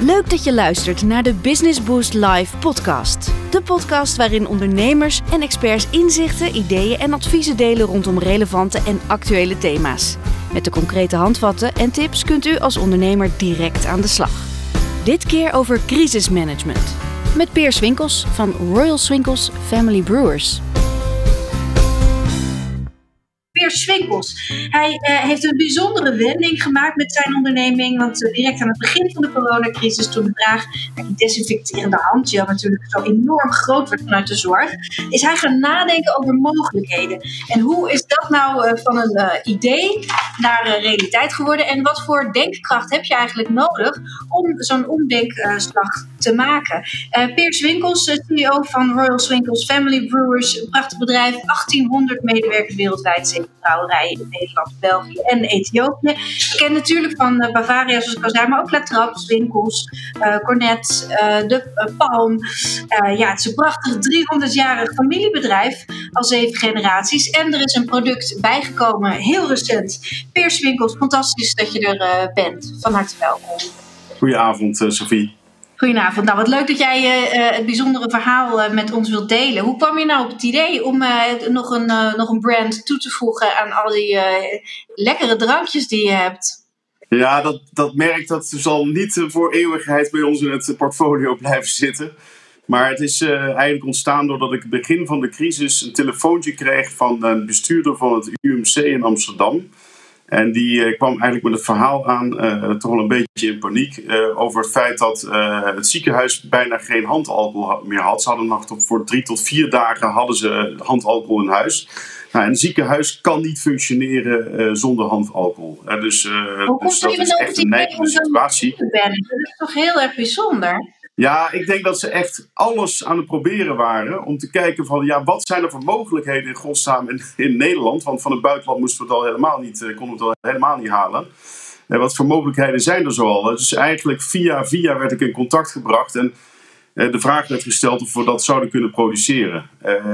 Leuk dat je luistert naar de Business Boost Live podcast. De podcast waarin ondernemers en experts inzichten, ideeën en adviezen delen rondom relevante en actuele thema's. Met de concrete handvatten en tips kunt u als ondernemer direct aan de slag. Dit keer over crisismanagement. Met Peer Swinkels van Royal Swinkels Family Brewers. Peer Swinkels. Hij uh, heeft een bijzondere wending gemaakt met zijn onderneming. Want uh, direct aan het begin van de coronacrisis, toen de vraag naar die desinfecterende handgel natuurlijk zo enorm groot werd vanuit de zorg, is hij gaan nadenken over mogelijkheden. En hoe is dat nou uh, van een idee naar realiteit geworden? En wat voor denkkracht heb je eigenlijk nodig om zo'n omdenkslag te maken? Peer Swinkels, CEO van Royal Swinkels Family Brewers, een prachtig bedrijf, 1800 medewerkers wereldwijd brouwerijen in Nederland, België en Ethiopië. Ik ken natuurlijk van uh, Bavaria, zoals ik al zei, maar ook La Trappe, Winkels, uh, Cornet, uh, de Palm. ja, het is een prachtig 300-jarig familiebedrijf al zeven generaties. En er is een product bijgekomen, heel recent. Peerswinkels, fantastisch dat je er bent. Van harte welkom. Goedenavond, Sophie. Goedenavond. Nou, wat leuk dat jij uh, het bijzondere verhaal uh, met ons wilt delen. Hoe kwam je nou op het idee om nog, een, nog een brand toe te voegen aan al die lekkere drankjes die je hebt? Ja, dat, dat merk dat zal niet voor eeuwigheid bij ons in het portfolio blijven zitten. Maar het is eigenlijk ontstaan doordat ik begin van de crisis een telefoontje kreeg van een bestuurder van het UMC in Amsterdam. En die uh, kwam eigenlijk met het verhaal aan, uh, toch wel een beetje in paniek, uh, over het feit dat het ziekenhuis bijna geen handalcohol meer had. Ze hadden nog voor drie tot vier dagen hadden ze handalcohol in huis. Nou, een ziekenhuis kan niet functioneren zonder handalcohol. dus, dus dat is echt een nijpende situatie. Dat is toch heel erg bijzonder? Ja, ik denk dat ze echt alles aan het proberen waren om te kijken van ja, wat zijn er voor mogelijkheden in godsnaam in, in Nederland? Want van het buitenland moesten we het al helemaal niet, eh, konden we het al helemaal niet halen. En wat voor mogelijkheden zijn er zoal? Dus eigenlijk via via werd ik in contact gebracht en eh, de vraag werd gesteld of we dat zouden kunnen produceren. Uh,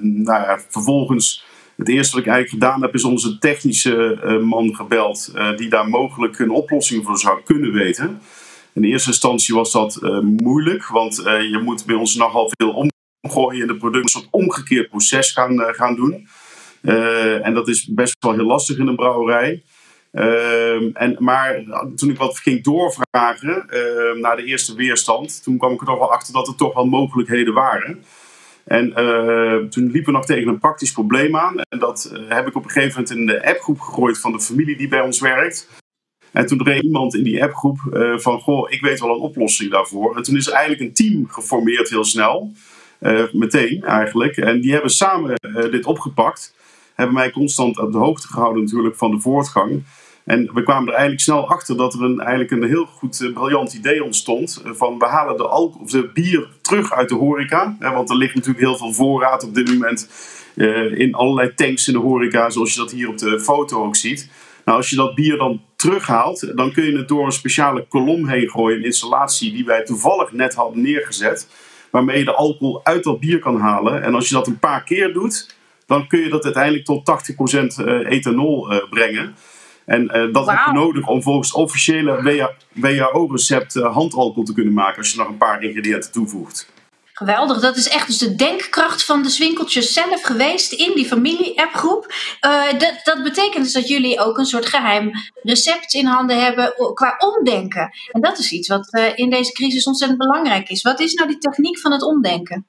nou ja, vervolgens, het eerste wat ik eigenlijk gedaan heb, is onze technische man gebeld, die daar mogelijk een oplossing voor zou kunnen weten. In eerste instantie was dat uh, moeilijk, want uh, je moet bij ons nogal veel omgooien in de producten, een soort omgekeerd proces gaan, uh, gaan doen. en dat is best wel heel lastig in een brouwerij. Ehm, en, maar toen ik wat ging doorvragen ehm, naar de eerste weerstand, toen kwam ik er toch wel achter dat er toch wel mogelijkheden waren. En toen liepen we nog tegen een praktisch probleem aan. En dat heb ik op een gegeven moment in de appgroep gegooid van de familie die bij ons werkt. En toen reed iemand in die appgroep uh, van, goh, ik weet wel een oplossing daarvoor. En toen is er eigenlijk een team geformeerd heel snel. Uh, meteen eigenlijk. En die hebben samen uh, dit opgepakt. Hebben mij constant op de hoogte gehouden natuurlijk van de voortgang. En we kwamen er eigenlijk snel achter dat er een, eigenlijk een heel goed, briljant idee ontstond. Van we halen de, alcohol, of de bier terug uit de horeca. Hè, want er ligt natuurlijk heel veel voorraad op dit moment in allerlei tanks in de horeca. Zoals je dat hier op de foto ook ziet. Nou, als je dat bier dan terughaalt, dan kun je het door een speciale kolom heen gooien. Een installatie die wij toevallig net hadden neergezet. Waarmee je de alcohol uit dat bier kan halen. En als je dat een paar keer doet, dan kun je dat uiteindelijk tot 80% eh, ethanol uh, brengen. En uh, dat wow. heb je nodig om volgens officiële WHO-recept handalcohol te kunnen maken. Als je nog een paar ingrediënten toevoegt. Geweldig, dat is echt dus de denkkracht van de Swinkeltjes zelf geweest in die familie-appgroep. Uh, dat, dat betekent dus dat jullie ook een soort geheim recept in handen hebben qua omdenken. En dat is iets wat uh, in deze crisis ontzettend belangrijk is. Wat is nou die techniek van het omdenken?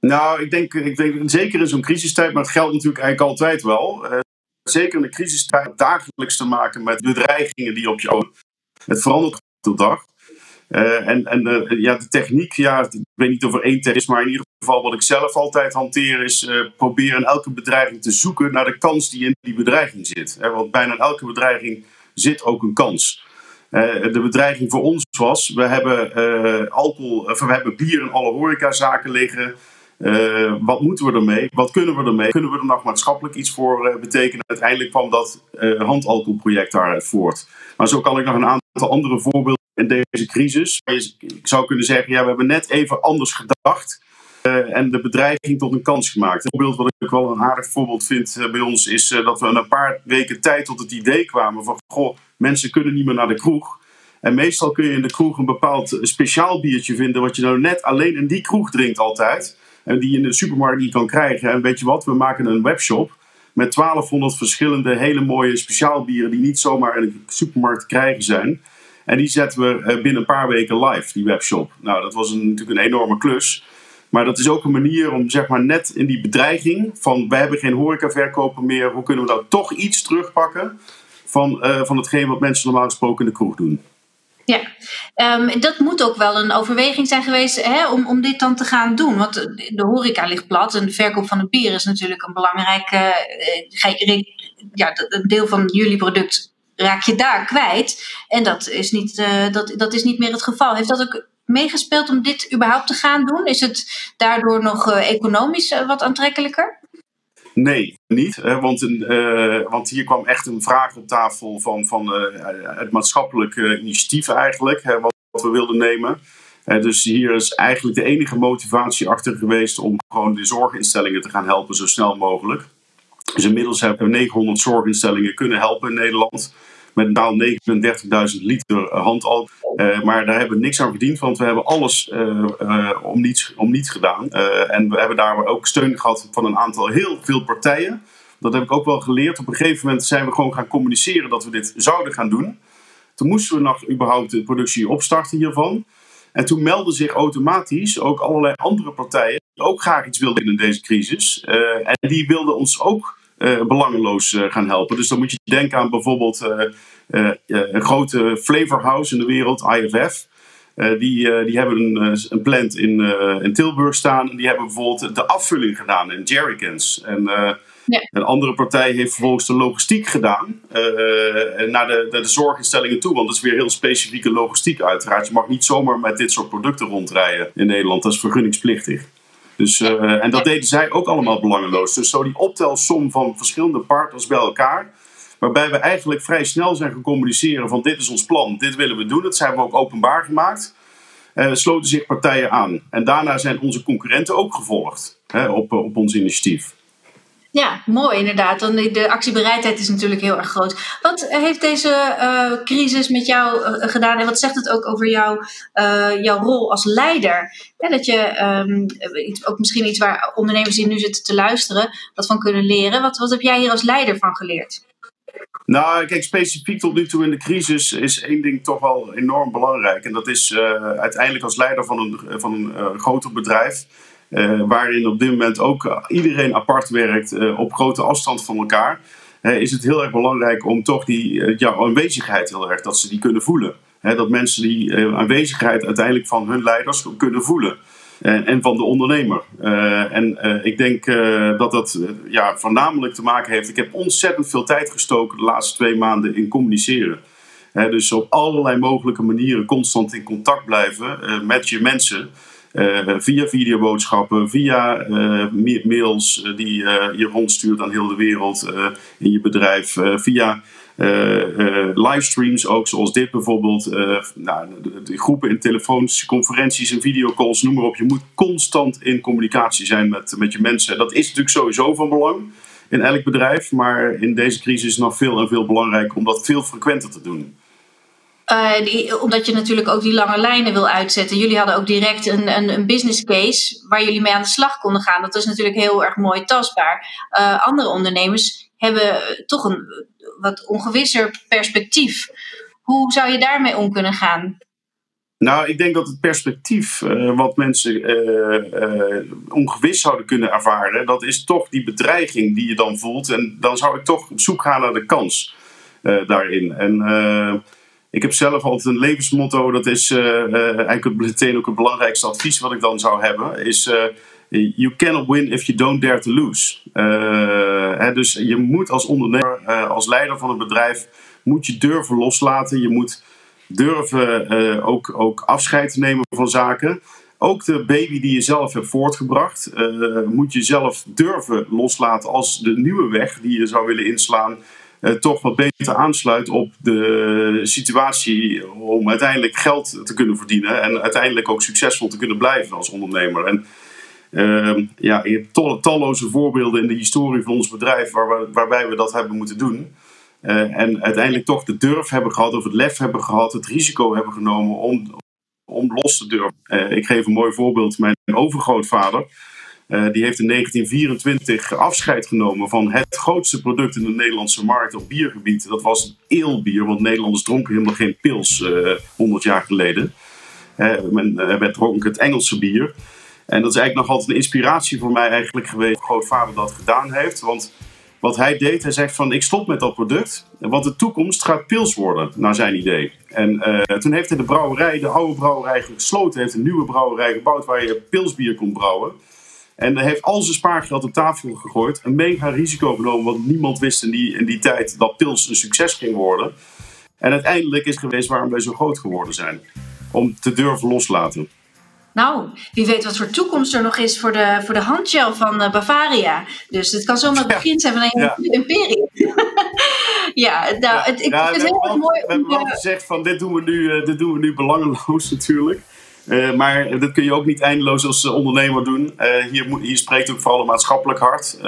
Nou, ik denk, ik denk zeker in zo'n crisistijd, maar het geldt natuurlijk eigenlijk altijd wel. Uh, zeker in de crisistijd dagelijks te maken met bedreigingen die op je Het verandert de dag. Uh, en en uh, ja, de techniek, ja, ik weet niet of er één techniek is, maar in ieder geval wat ik zelf altijd hanteer is uh, proberen elke bedreiging te zoeken naar de kans die in die bedreiging zit. want bijna elke bedreiging zit ook een kans. de bedreiging voor ons was, we hebben alcohol, of we hebben bier in alle horecazaken liggen. wat moeten we ermee? Wat kunnen we ermee? Kunnen we er nog maatschappelijk iets voor betekenen? Uiteindelijk kwam dat handalcoholproject daaruit voort. Maar zo kan ik nog een aantal andere voorbeelden in deze crisis. Ik zou kunnen zeggen, ja, we hebben net even anders gedacht. Uh, en de bedreiging tot een kans gemaakt. Een voorbeeld wat ik wel een aardig voorbeeld vind uh, bij ons is uh, dat we een paar weken tijd tot het idee kwamen van goh, mensen kunnen niet meer naar de kroeg. En meestal kun je in de kroeg een bepaald speciaal biertje vinden, wat je nou net alleen in die kroeg drinkt altijd. En die je in de supermarkt niet kan krijgen. En weet je wat, we maken een webshop met 1200 verschillende hele mooie speciaalbieren die niet zomaar in de supermarkt te krijgen zijn. En die zetten we eh, binnen een paar weken live, die webshop. Nou, dat was een, natuurlijk een enorme klus. Maar dat is ook een manier om zeg maar net in die bedreiging van we hebben geen horecaverkoper meer, hoe kunnen we nou toch iets terugpakken van, uh, van hetgeen wat mensen normaal gesproken in de kroeg doen. Ja, um, dat moet ook wel een overweging zijn geweest hè, om, om dit dan te gaan doen. Want de horeca ligt plat en de verkoop van het bier is natuurlijk een belangrijk. Uh, ja, een deel van jullie product raak je daar kwijt. En dat is niet, uh, dat, dat is niet meer het geval. Heeft dat ook meegespeeld om dit überhaupt te gaan doen? Is het daardoor nog uh, economisch wat aantrekkelijker? Nee, niet. Hè, want, uh, want hier kwam echt een vraag op tafel van, van het maatschappelijk initiatief eigenlijk, hè, wat, wat, we wilden nemen. dus hier is eigenlijk de enige motivatie achter geweest om gewoon de zorginstellingen te gaan helpen zo snel mogelijk. Dus inmiddels hebben we 900 zorginstellingen kunnen helpen in Nederland met taal 39.000 liter handalcohol. Uh, maar daar hebben we niks aan verdiend, want we hebben alles uh, om, niets, om niets gedaan. en we hebben daar ook steun gehad van een aantal heel veel partijen. Dat heb ik ook wel geleerd. Op een gegeven moment zijn we gewoon gaan communiceren dat we dit zouden gaan doen. Toen moesten we nog überhaupt de productie opstarten hiervan. En toen meldden zich automatisch ook allerlei andere partijen die ook graag iets wilden in deze crisis. en die wilden ons ook uh, belangeloos uh, gaan helpen. Dus dan moet je denken aan bijvoorbeeld uh, een grote flavorhouse in de wereld, IFF. die, die hebben een, een plant in, in Tilburg staan. En die hebben bijvoorbeeld de afvulling gedaan in jerrycans. En ja. een andere partij heeft vervolgens de logistiek gedaan naar, de, naar de zorginstellingen toe. Want dat is weer heel specifieke logistiek uiteraard. Je mag niet zomaar met dit soort producten rondrijden in Nederland. Dat is vergunningsplichtig. Dus, uh, en dat deden zij ook allemaal belangeloos. Dus zo die optelsom van verschillende partners bij elkaar. Waarbij we eigenlijk vrij snel zijn gaan communiceren van dit is ons plan, dit willen we doen. Dat zijn we ook openbaar gemaakt. Uh, sloten zich partijen aan. En daarna zijn onze concurrenten ook gevolgd hè, op, op ons initiatief. Ja, mooi inderdaad. Dan de actiebereidheid is natuurlijk heel erg groot. Wat heeft deze uh, crisis met jou uh, gedaan en wat zegt het ook over jou, jouw rol als leider? Dat je um, ook misschien iets waar ondernemers die nu zitten te luisteren, wat van kunnen leren. Wat, wat heb jij hier als leider van geleerd? Nou, kijk, specifiek tot nu toe in de crisis is één ding toch wel enorm belangrijk. En dat is uiteindelijk als leider van een, van een groter bedrijf uh, waarin op dit moment ook iedereen apart werkt uh, op grote afstand van elkaar, is het heel erg belangrijk om toch die ja, aanwezigheid heel erg, dat ze die kunnen voelen. dat mensen die aanwezigheid uiteindelijk van hun leiders kunnen voelen. en van de ondernemer. en ik denk dat dat ja, voornamelijk te maken heeft. Ik heb ontzettend veel tijd gestoken de laatste twee maanden in communiceren. dus op allerlei mogelijke manieren constant in contact blijven met je mensen. Uh, via videoboodschappen, via uh, mails uh, die je rondstuurt aan heel de wereld in je bedrijf, via livestreams ook, zoals dit bijvoorbeeld. Nou, de, groepen in telefoons, conferenties en videocalls, noem maar op. Je moet constant in communicatie zijn met, met je mensen. Dat is natuurlijk sowieso van belang in elk bedrijf, maar in deze crisis nog veel en veel belangrijker om dat veel frequenter te doen. Die, omdat je natuurlijk ook die lange lijnen wil uitzetten. Jullie hadden ook direct een, een, een, business case waar jullie mee aan de slag konden gaan. Dat is natuurlijk heel erg mooi tastbaar. Uh, andere ondernemers hebben toch een wat ongewisser perspectief. Hoe zou je daarmee om kunnen gaan? Nou, ik denk dat het perspectief uh, wat mensen ongewis zouden kunnen ervaren, dat is toch die bedreiging die je dan voelt. En dan zou ik toch op zoek gaan naar de kans daarin. En ik heb zelf altijd een levensmotto, dat is uh, eigenlijk meteen ook het belangrijkste advies wat ik dan zou hebben, is uh, you cannot win if you don't dare to lose. Hè, dus je moet als ondernemer, als leider van een bedrijf, moet je durven loslaten. Je moet durven ook, ook afscheid nemen van zaken. Ook de baby die je zelf hebt voortgebracht, moet je zelf durven loslaten als de nieuwe weg die je zou willen inslaan uh, toch wat beter aansluit op de situatie om uiteindelijk geld te kunnen verdienen en uiteindelijk ook succesvol te kunnen blijven als ondernemer. En uh, ja, je hebt talloze voorbeelden in de historie van ons bedrijf waar waarbij we dat hebben moeten doen. en uiteindelijk toch de durf hebben gehad, of het lef hebben gehad, het risico hebben genomen om, om los te durven. ik geef een mooi voorbeeld. Mijn overgrootvader, die heeft in 1924 afscheid genomen van het grootste product in de Nederlandse markt op biergebied. Dat was eelbier, want Nederlanders dronken helemaal geen pils 100 jaar geleden. men werd dronken het Engelse bier. En dat is eigenlijk nog altijd een inspiratie voor mij eigenlijk geweest. Grootvader dat gedaan heeft. Want wat hij deed, hij zegt van ik stop met dat product. Want de toekomst gaat pils worden, naar zijn idee. En uh, toen heeft hij de brouwerij, de oude brouwerij gesloten. heeft een nieuwe brouwerij gebouwd waar je pilsbier kon brouwen. En heeft al zijn spaargeld op tafel gegooid. Een mega risico genomen, want niemand wist in die, in die tijd dat pils een succes ging worden. En uiteindelijk is geweest waarom wij zo groot geworden zijn. Om te durven loslaten. Nou, wie weet wat voor toekomst er nog is voor de, voor de handgel van uh, Bavaria. Dus het kan zomaar het begin zijn van een ja. imperium. ja, nou, het, ik vind het heel mooi. We hebben wel gezegd van dit doen we nu, uh, dit doen we nu belangeloos natuurlijk. Uh, maar dat kun je ook niet eindeloos als ondernemer doen. hier, hier spreekt ook vooral een maatschappelijk hart.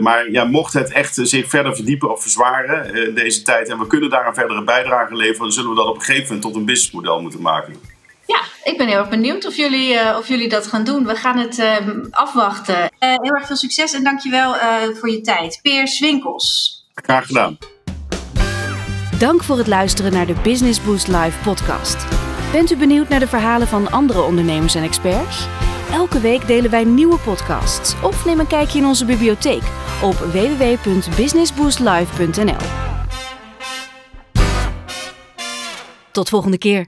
maar ja, mocht het echt zich verder verdiepen of verzwaren in deze tijd en we kunnen daar een verdere bijdrage leveren, dan zullen we dat op een gegeven moment tot een businessmodel moeten maken. Ja, ik ben heel erg benieuwd of jullie, uh, of jullie dat gaan doen. We gaan het uh, afwachten. Uh, heel erg veel succes en dankjewel voor je tijd. Peer Swinkels. Graag gedaan. Dank voor het luisteren naar de Business Boost Live podcast. Bent u benieuwd naar de verhalen van andere ondernemers en experts? Elke week delen wij nieuwe podcasts of neem een kijkje in onze bibliotheek op www.businessboostlive.nl. Tot volgende keer.